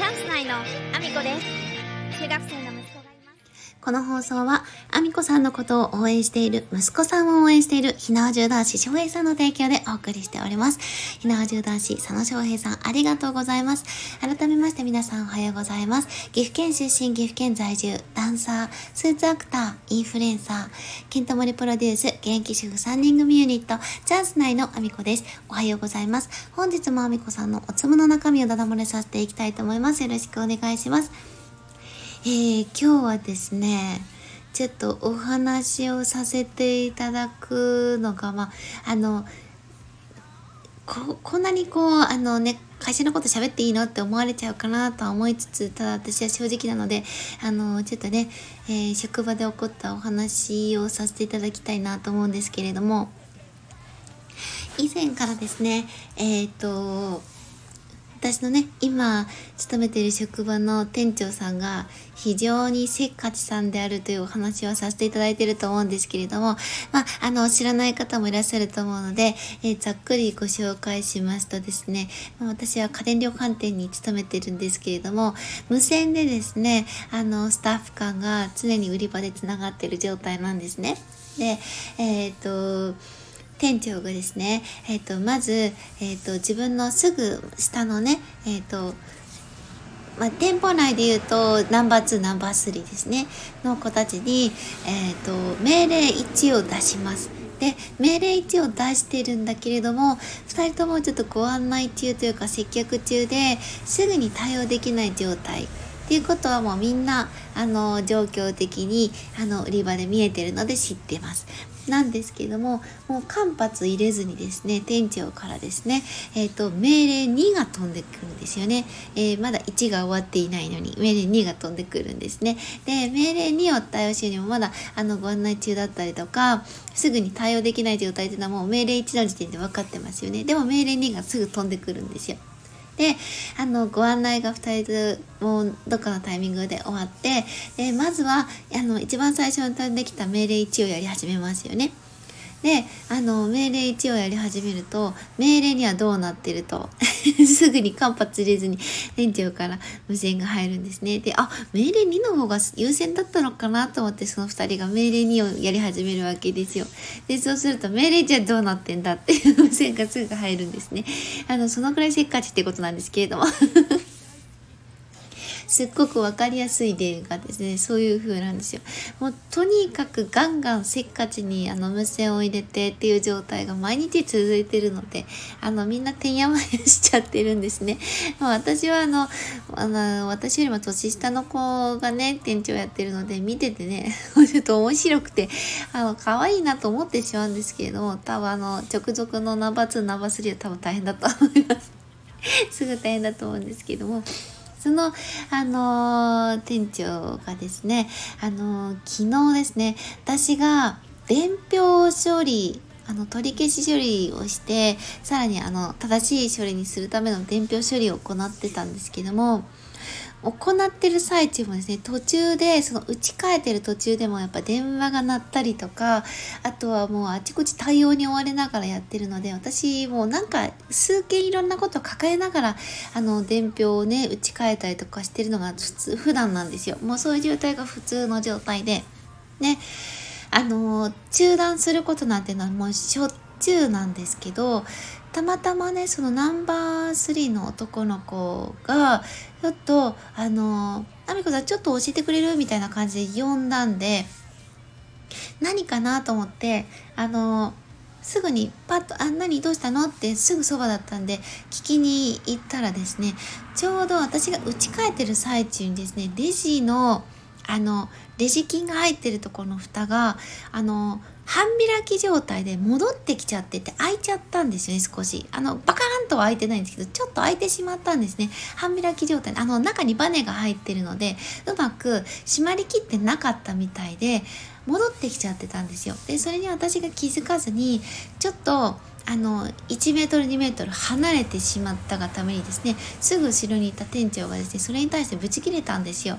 チャンス内のアミコです。中学生のこの放送は、アミコさんのことを応援している、息子さんを応援している、ひなわじゅう男子翔平さんの提供でお送りしております。ひなわじゅう男子佐野翔平さん、ありがとうございます。改めまして皆さんおはようございます。岐阜県出身、岐阜県在住、ダンサー、スーツアクター、インフルエンサー、ケントモリプロデュース、現役主婦3人組ユニット、チャンス内のアミコです。おはようございます。本日もアミコさんのおつむの中身をダダ漏れさせていきたいと思います。よろしくお願いします。えー、今日はですね、ちょっとお話をさせていただくのが、まあ、あの、ここんなにこう、あのね、会社のこと喋っていいのって思われちゃうかなとは思いつつ、ただ私は正直なので、あの、ちょっとね、えー職場で起こったお話をさせていただきたいなと思うんですけれども、以前からですね、えっ、と、私のね、今、勤めている職場の店長さんが非常にせっかちさんであるというお話をさせていただいていると思うんですけれども、まあ、あの、知らない方もいらっしゃると思うので、えーざっくりご紹介しますとですね、ま私は家電量販店に勤めてるんですけれども、無線でですね、あの、スタッフ間が常に売り場でつながっている状態なんですね。で、えっ、と、店長がですね、えっ、と、まず、えっ、と、自分のすぐ下のね、えっ、と、まあ、店舗内で言うと、ナンバー2、ナンバー3ですね、の子たちに、えっ、と、命令1を出します。で、命令1を出してるんだけれども、2人ともちょっとご案内中というか接客中で、すぐに対応できない状態。っていうことはもうみんな、あの、状況的に、あの、売り場で見えてるので知ってます。なんですけども、もう間髪入れずにですね、店長からですね、えっ、と、命令2が飛んでくるんですよね。えーまだ1が終わっていないのに、命令2が飛んでくるんですね。で、命令2を対応しようにもまだ、あの、ご案内中だったりとか、すぐに対応できない状態っていうのはもう命令1の時点で分かってますよね。でも命令2がすぐ飛んでくるんですよ。で、あの、ご案内が2人ともどっかのタイミングで終わって、で、まずは、あの、一番最初に飛んできた命令1をやり始めますよね。で、あの、命令1をやり始めると、命令にはどうなってると、すぐに間髪入れずに店長から無線が入るんですね。で、あ、命令2の方が優先だったのかなと思って、その2人が命令2をやり始めるわけですよ。で、そうすると、命令1はどうなってんだっていう無線がすぐ入るんですね。あの、そのくらいせっかちってことなんですけれども。すっごくわかりやすい例がですね、そういう風なんですよ。もうとにかくガンガンせっかちにあの無線を入れてっていう状態が毎日続いてるので、あのみんなてんやまやしちゃってるんですね。まあ、私はあの、あの、私よりも年下の子がね、店長やってるので見ててね、ちょっと面白くて、あの、可愛いなと思ってしまうんですけれども、多分あの、直属のナンバー2、ナンバー3は多分大変だと思います。すぐ大変だと思うんですけども、その、あのー店長がですね、あのー昨日ですね、私が伝票処理、あの、取り消し処理をして、さらにあの、正しい処理にするための伝票処理を行ってたんですけども、行ってる最中もですね、途中で、その打ち替えてる途中でもやっぱ電話が鳴ったりとか、あとはもうあちこち対応に追われながらやってるので、私もうなんか数件いろんなことを抱えながら、あの、伝票をね、打ち替えたりとかしてるのが普通、普段なんですよ。もうそういう状態が普通の状態で、ね、あの、中断することなんてのはもうしょっちゅうなんですけど、たまたまね、そのナンバー3の男の子が、ちょっと、あの、あみこさんちょっと教えてくれる？みたいな感じで呼んだんで、何かなと思って、あの、すぐにパッと、あ、何どうしたの？ってすぐそばだったんで、聞きに行ったらですね、ちょうど私が打ち替えてる最中にですね、レジの、あの、レジ金が入ってるところの蓋が、あの、半開き状態で戻ってきちゃってて開いちゃったんですよね、少し。あの、バカーンとは開いてないんですけど、ちょっと開いてしまったんですね。半開き状態。あの、中にバネが入ってるので、うまく閉まりきってなかったみたいで、戻ってきちゃってたんですよ。で、それに私が気づかずに、ちょっと、あの、1メートル、2メートル離れてしまったがためにですね、すぐ後ろにいた店長がですね、それに対してブチ切れたんですよ。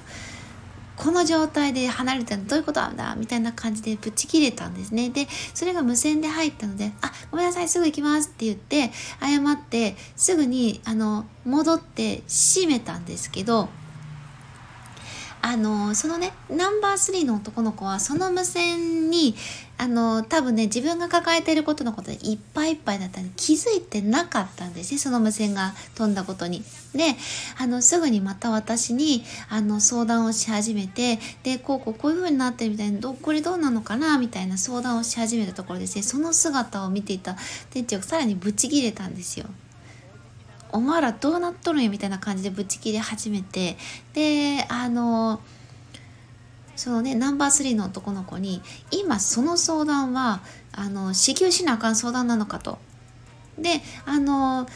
この状態で離れたのどういうことなんだみたいな感じでブチ切れたんですね。で、それが無線で入ったので、あ、ごめんなさい、すぐ行きますって言って、謝って、すぐに、あの、戻って閉めたんですけど、あのそのねナンバー3の男の子はその無線にあの多分ね自分が抱えていることのことでいっぱいいっぱいだったんで気づいてなかったんですねその無線が飛んだことに。であのすぐにまた私にあの相談をし始めてでこうこうこういう風になってるみたいなどこれどうなのかなみたいな相談をし始めたところですねその姿を見ていた店長がさらにブチギレたんですよ。お前らどうなっとるんやみたいな感じでぶち切れ始めてであのそのねナンバー3の男の子に今その相談はあの支給しなあかん相談なのかと。であの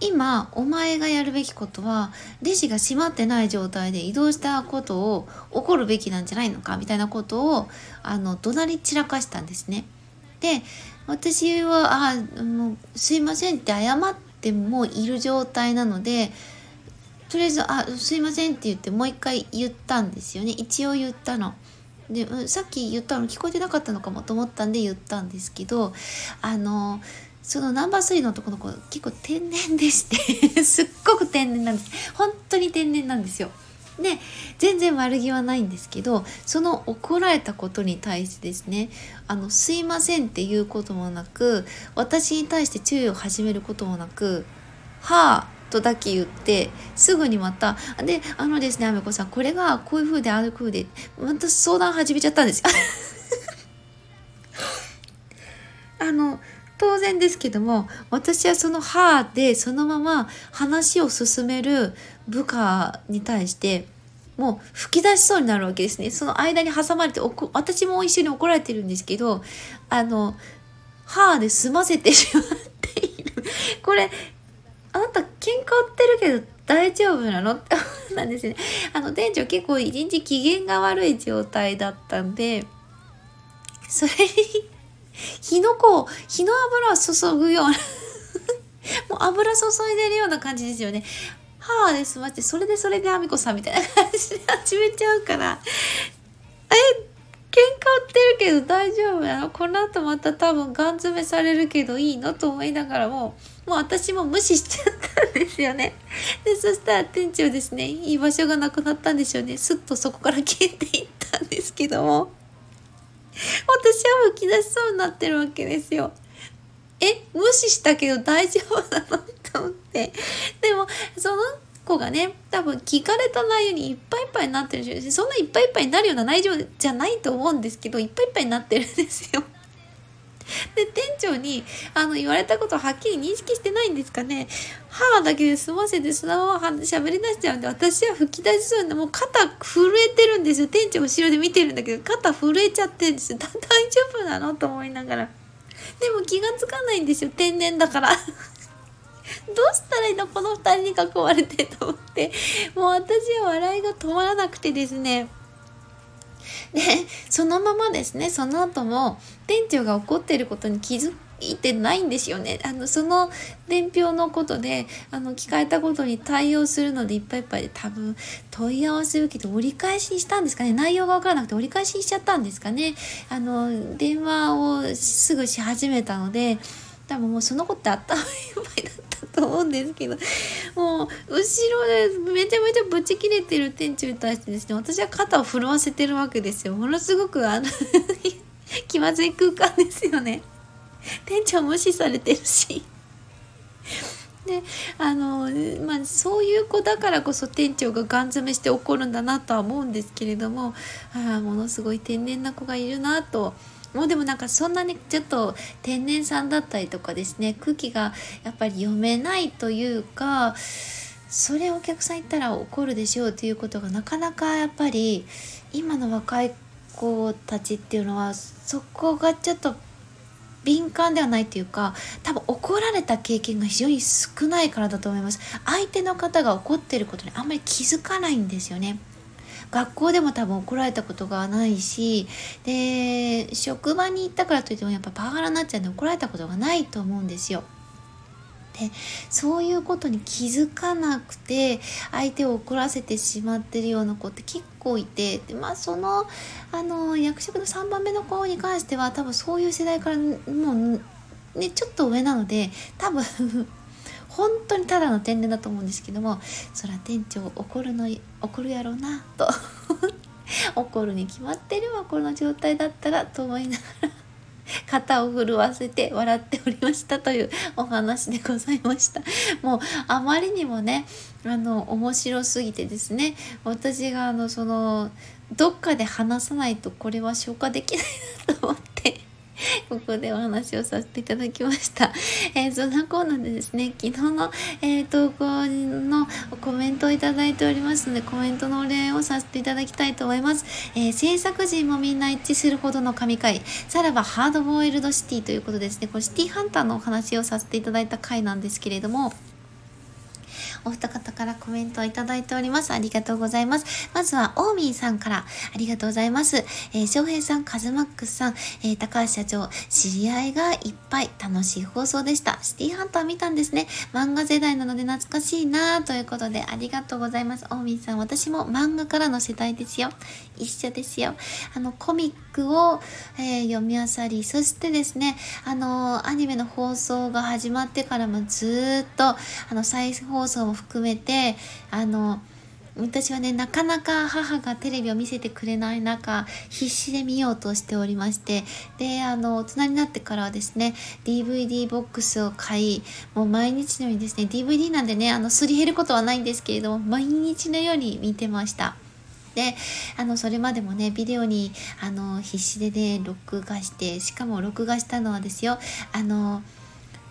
今お前がやるべきことはレジが閉まってない状態で移動したことを起こるべきなんじゃないのかみたいなことをあの怒鳴り散らかしたんですね。で私は「あもうすいません」って謝ってもいる状態なのでとりあえず「あすいません」って言ってもう一回言ったんですよね一応言ったの。で、さっき言ったの聞こえてなかったのかもと思ったんで言ったんですけどあのそのナンバー3の男の子結構天然でして すっごく天然なんです本当に天然なんですよ。で全然悪気はないんですけどその怒られたことに対してですね「あのすいません」っていうこともなく私に対して注意を始めることもなく「はあ」とだけ言ってすぐにまた「であのですねあめこさんこれがこういう風でああいう風でまた相談始めちゃったんですよ。あの当然ですけども私はその「はあ」でそのまま話を進める部下に対してもう吹き出しそうになるわけですねその間に挟まれて私も一緒に怒られてるんですけどあの「はあ」で済ませてしまっているこれあなた喧嘩売ってるけど大丈夫なの？っ てなんですね。あの店長結構一日機嫌が悪い状態だったんでそれに火の粉を火の油を注ぐような もう油注いでるような感じですよね。はあで済ましてそれでそれであみこさんみたいな感じで始めちゃうから。え喧嘩売ってるけど大丈夫なの？この後また多分ガン詰めされるけどいいの？と思いながらももう私も無視しちゃったんですよね。でそしたら店長ですねいい場所がなくなったんでしょうねすっとそこから消えていったんですけども私は吹き出しそうになってるわけですよ。え無視したけど大丈夫なの？と思ってでもその子がね多分聞かれた内容にいっぱいいっぱいになってるしそんないっぱいいっぱいになるような内容じゃないと思うんですけどいっぱいいっぱいになってるんですよ。で店長にあの言われたことをはっきり認識してないんですかね。歯だけで済ませてそのまま喋り出しちゃうんで私は吹き出しそうなもう肩震えてるんですよ。店長後ろで見てるんだけど肩震えちゃってるんですよ。大丈夫なの？と思いながら。でも気がつかないんですよ。天然だから。どうしたらいいの？この2人に囲まれてと思って。もう私は笑いが止まらなくてですね。でそのままですねその後も店長が怒っていることに気づいてないんですよね。あのその伝票のことであの聞かれたことに対応するのでいっぱいいっぱいで多分問い合わせ受けて折り返ししたんですかね。内容が分からなくて折り返ししちゃったんですかね。あの電話をすぐし始めたので多分もうそのことって頭いっぱいだった。と思うんですけどもう後ろでめちゃめちゃブチ切れてる店長に対してですね私は肩を震わせてるわけですよ。ものすごくあの 気まずい空間ですよね。店長無視されてるし。であのまあそういう子だからこそ店長がガン詰めして怒るんだなとは思うんですけれどもああものすごい天然な子がいるなともうでもなんかそんなにちょっと天然さんだったりとかですね空気がやっぱり読めないというかそれお客さん言ったら怒るでしょうということがなかなかやっぱり今の若い子たちっていうのはそこがちょっと敏感ではないというか多分怒られた経験が非常に少ないからだと思います。相手の方が怒ってることにあんまり気づかないんですよね。学校でも多分怒られたことがないしで職場に行ったからといってもやっぱパワハラになっちゃうんで怒られたことがないと思うんですよ。でそういうことに気づかなくて相手を怒らせてしまってるような子って結構いてでまあそのあの役職の3番目の子に関しては多分そういう世代からもうねちょっと上なので多分本当にただの天然だと思うんですけどもそら店長怒るの怒るやろうなと。怒るに決まってるわこの状態だったらと思いながら。肩を震わせて笑っておりましたというお話でございました。もうあまりにもねあの面白すぎてですね私があのそのどっかで話さないとこれは消化できないなと思って。ここでお話をさせていただきました。えー、そんなコーナーでですね、昨日の、えー、投稿のコメントをいただいておりますので、コメントのお礼をさせていただきたいと思います。えー、制作陣もみんな一致するほどの神回、さらばハードボイルドシティということですね、これシティハンターのお話をさせていただいた回なんですけれども、お二方からコメントをいただいております。ありがとうございます。まずは、オーミーさんから、ありがとうございます。えー、翔平さん、カズマックスさん、えー、高橋社長、知り合いがいっぱい楽しい放送でした。シティハンター見たんですね。漫画世代なので懐かしいなということで、ありがとうございます。オーミーさん、私も漫画からの世代ですよ。一緒ですよ。あの、コミックを、えー、読み漁り、そしてですね、あの、アニメの放送が始まってからもずっと、あの、再放送も含めてあの私はねなかなか母がテレビを見せてくれない中必死で見ようとしておりましてであの大人になってからはですね DVD ボックスを買いもう毎日のようにですね DVD なんでねあのすり減ることはないんですけれども毎日のように見てました。であのそれまでもねビデオにあの必死でね録画してしかも録画したのはですよあの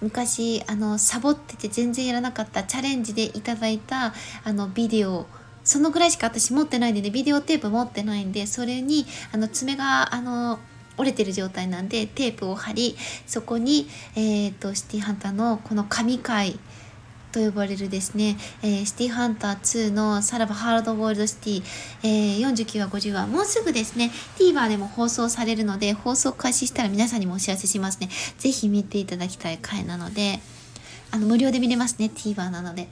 昔あのサボってて全然やらなかったチャレンジでいただいたあのビデオ。そのぐらいしか私持ってないんでねビデオテープ持ってないんでそれにあの爪があの折れてる状態なんでテープを貼りそこに、えーと、シティハンターのこの神回と呼ばれるですね、えー、シティハンター2のさらばハードボールドシティ、えー、49話50話もうすぐですね TVer でも放送されるので放送開始したら皆さんにもお知らせしますね。ぜひ見ていただきたい回なのであの無料で見れますね TVer なので。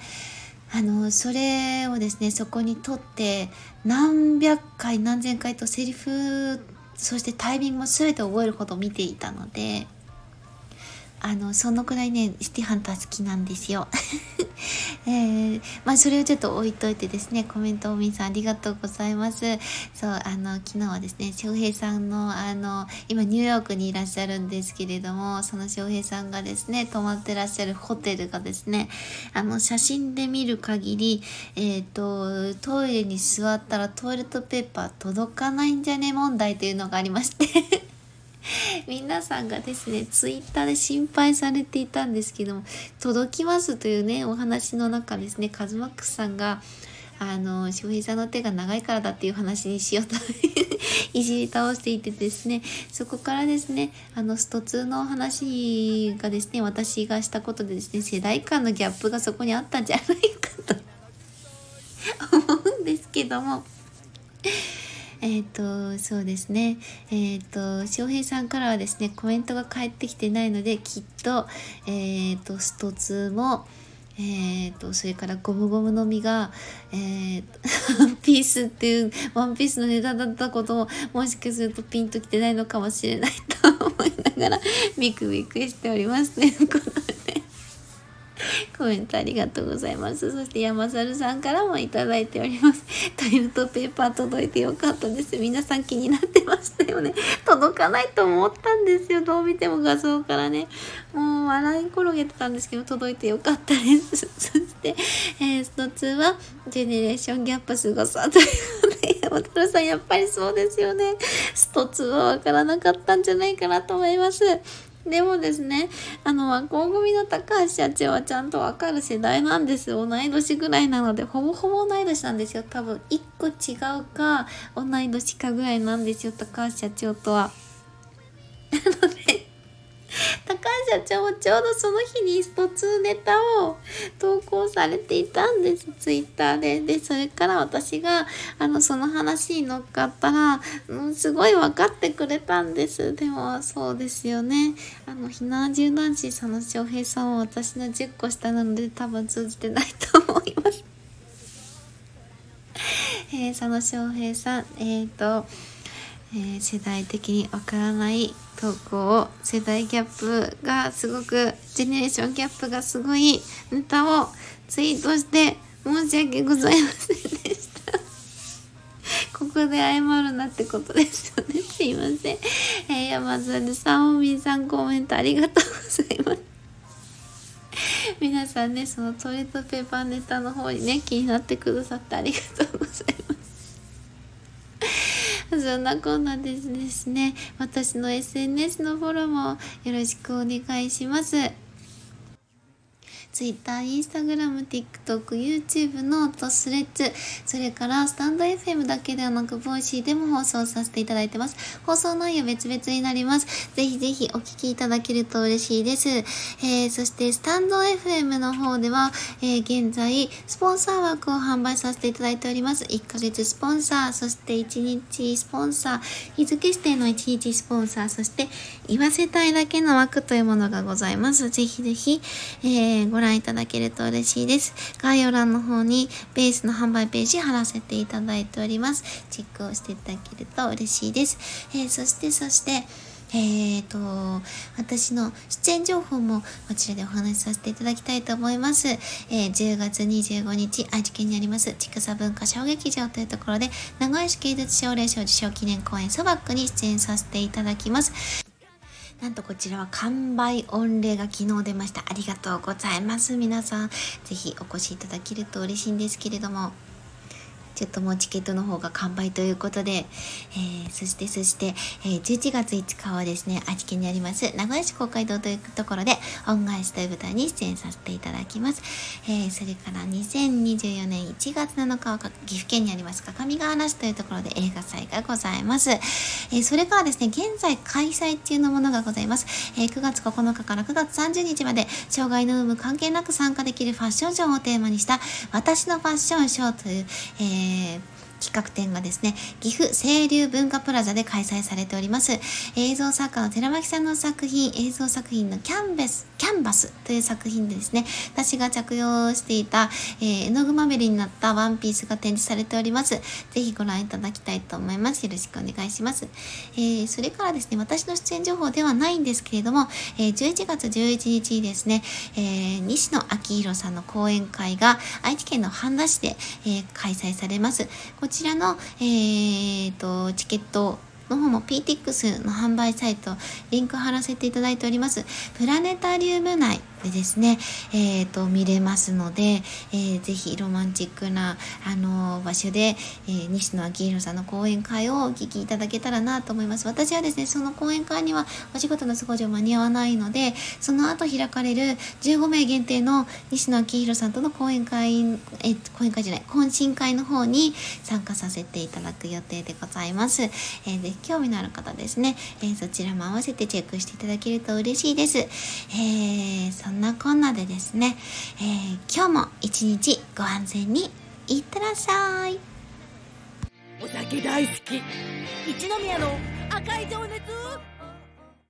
あのそれをですねそこに撮って何百回何千回とセリフそしてタイミングも全て覚えるほど見ていたのであのそのくらいねシティハンター好きなんですよ。えー、まあそれをちょっと置いといてですねコメントをみさんありがとうございます。そうあの昨日はですね翔平さんのあの今ニューヨークにいらっしゃるんですけれどもその翔平さんがですね泊まってらっしゃるホテルがですねあの写真で見る限りえっ、ー、とトイレに座ったらトイレットペーパー届かないんじゃね？問題というのがありまして 皆さんがですね、ツイッターで心配されていたんですけども、届きますというね、お話の中ですね、カズマックスさんが、あの、翔平さんの手が長いからだっていう話にしようと いじり倒していてですね、そこからですね、あの、スト2の話がですね、私がしたことでですね、世代間のギャップがそこにあったんじゃないかと思うんですけども、えっ、ー、と、そうですね。えっ、ー、と、翔平さんからはですね、コメントが返ってきてないので、きっと、えっ、ー、と、スト2も、えーと、それからゴムゴムの実が、えー、ワ ンピースっていうワンピースのネタだったことももしかするとピンときてないのかもしれないと思いながらビクビクしておりますということで コメントありがとうございます。そして山猿さんからもいただいております。トイレットペーパー届いてよかったです。皆さん気になってましたよね。届かないと思ったんですよ。どう見ても画像からね。もう笑い転げてたんですけど、届いてよかったです。そして、えー、スト2は、ジェネレーションギャップすごさということで、山太さんやっぱりそうですよね。スト2はわからなかったんじゃないかなと思います。でもですね、あの、和光組の高橋社長はちゃんとわかる世代なんです同い年ぐらいなので、ほぼほぼ同い年なんですよ。多分、1個違うか、同い年かぐらいなんですよ、高橋社長とは。なので、社長もちょうどその日にスト2ネタを投稿されていたんです。ツイッターで。でそれから私があのその話に乗っかったら、うん、すごい分かってくれたんです。でもそうですよね。あのひなじゅう男子佐野翔平さんは私の10個下なので多分通じてないと思います。えー、佐野翔平さんえっ、ー、と、えー、世代的にわからない投稿を世代ギャップがすごくジェネレーションギャップがすごいネタをツイートして申し訳ございませんでした。ここで謝るなってことです。よねすいません、えー、山添さんおみさんコメントありがとうございます。皆さんねそのトイレットペーパーネタの方にね気になってくださってありがとうございます。そんなこんなでですね、私の SNS のフォローもよろしくお願いします。Twitter、Instagram、TikTok、YouTube のと Threads、それからスタンド FM だけではなく、 Voicy でも放送させていただいてます。放送内容別々になります。ぜひぜひお聞きいただけると嬉しいです。えー、そしてスタンド FM の方では、えー、現在、スポンサー枠を販売させていただいております。1ヶ月スポンサー、そして1日スポンサー、日付指定の1日スポンサー、そして言わせたいだけの枠というものがございます。ぜひぜひ、えー、ご覧覧いただけると嬉しいです。概要欄の方にベースの販売ページ貼らせていただいております。チェックをしていただけると嬉しいです。えー、そしてそして、えーと、私の出演情報もこちらでお話しさせていただきたいと思います。えー、10月25日、愛知県にあります、千草文化小劇場というところで、名古屋市芸術奨励賞受賞記念公演ソバックに出演させていただきます。なんとこちらは完売御礼が昨日出ました。ありがとうございます。皆さん、ぜひお越しいただけると嬉しいんですけれども、ちょっともうチケットの方が完売ということで、えー、そしてそして、えー、11月5日はですね、愛知県にあります名古屋市公会堂というところで恩返しという舞台に出演させていただきます。えー、それから2024年1月7日は岐阜県にあります各務原市というところで映画祭がございます。えー、それからですね、現在開催中のものがございます。えー、9月9日から9月30日まで障害の有無関係なく参加できるファッションショーをテーマにした私のファッションショーという、えーえ企画展がですね、岐阜清流文化プラザで開催されております。映像作家の寺巻さんの作品、映像作品のキャンベス、キャンバスという作品でですね、私が着用していた、えー、絵の具まみれになったワンピースが展示されております。ぜひご覧いただきたいと思います。よろしくお願いします。えー、それからですね、私の出演情報ではないんですけれども、えー、11月11日にですね、えー、西野昭弘さんの講演会が愛知県の半田市で、え、開催されます。ここちらの、えーと、チケットの方も PTX の販売サイトリンク貼らせていただいております。プラネタリウム内でですね、えーと、見れますので、えー、ぜひロマンチックな、あのー、場所で、えー、西野昭弘さんの講演会をお聞きいただけたらなと思います。私はですねその講演会にはお仕事の都合上間に合わないのでその後開かれる15名限定の西野昭弘さんとの講演会え講演会じゃない懇親会の方に参加させていただく予定でございます、えー、ぜひ興味のある方ですね、えそちらも合わせてチェックしていただけると嬉しいです、えーそんなこんなでですね、えー、今日も一日ご安全にいってらっしゃい。お酒大好き。一宮の赤い情熱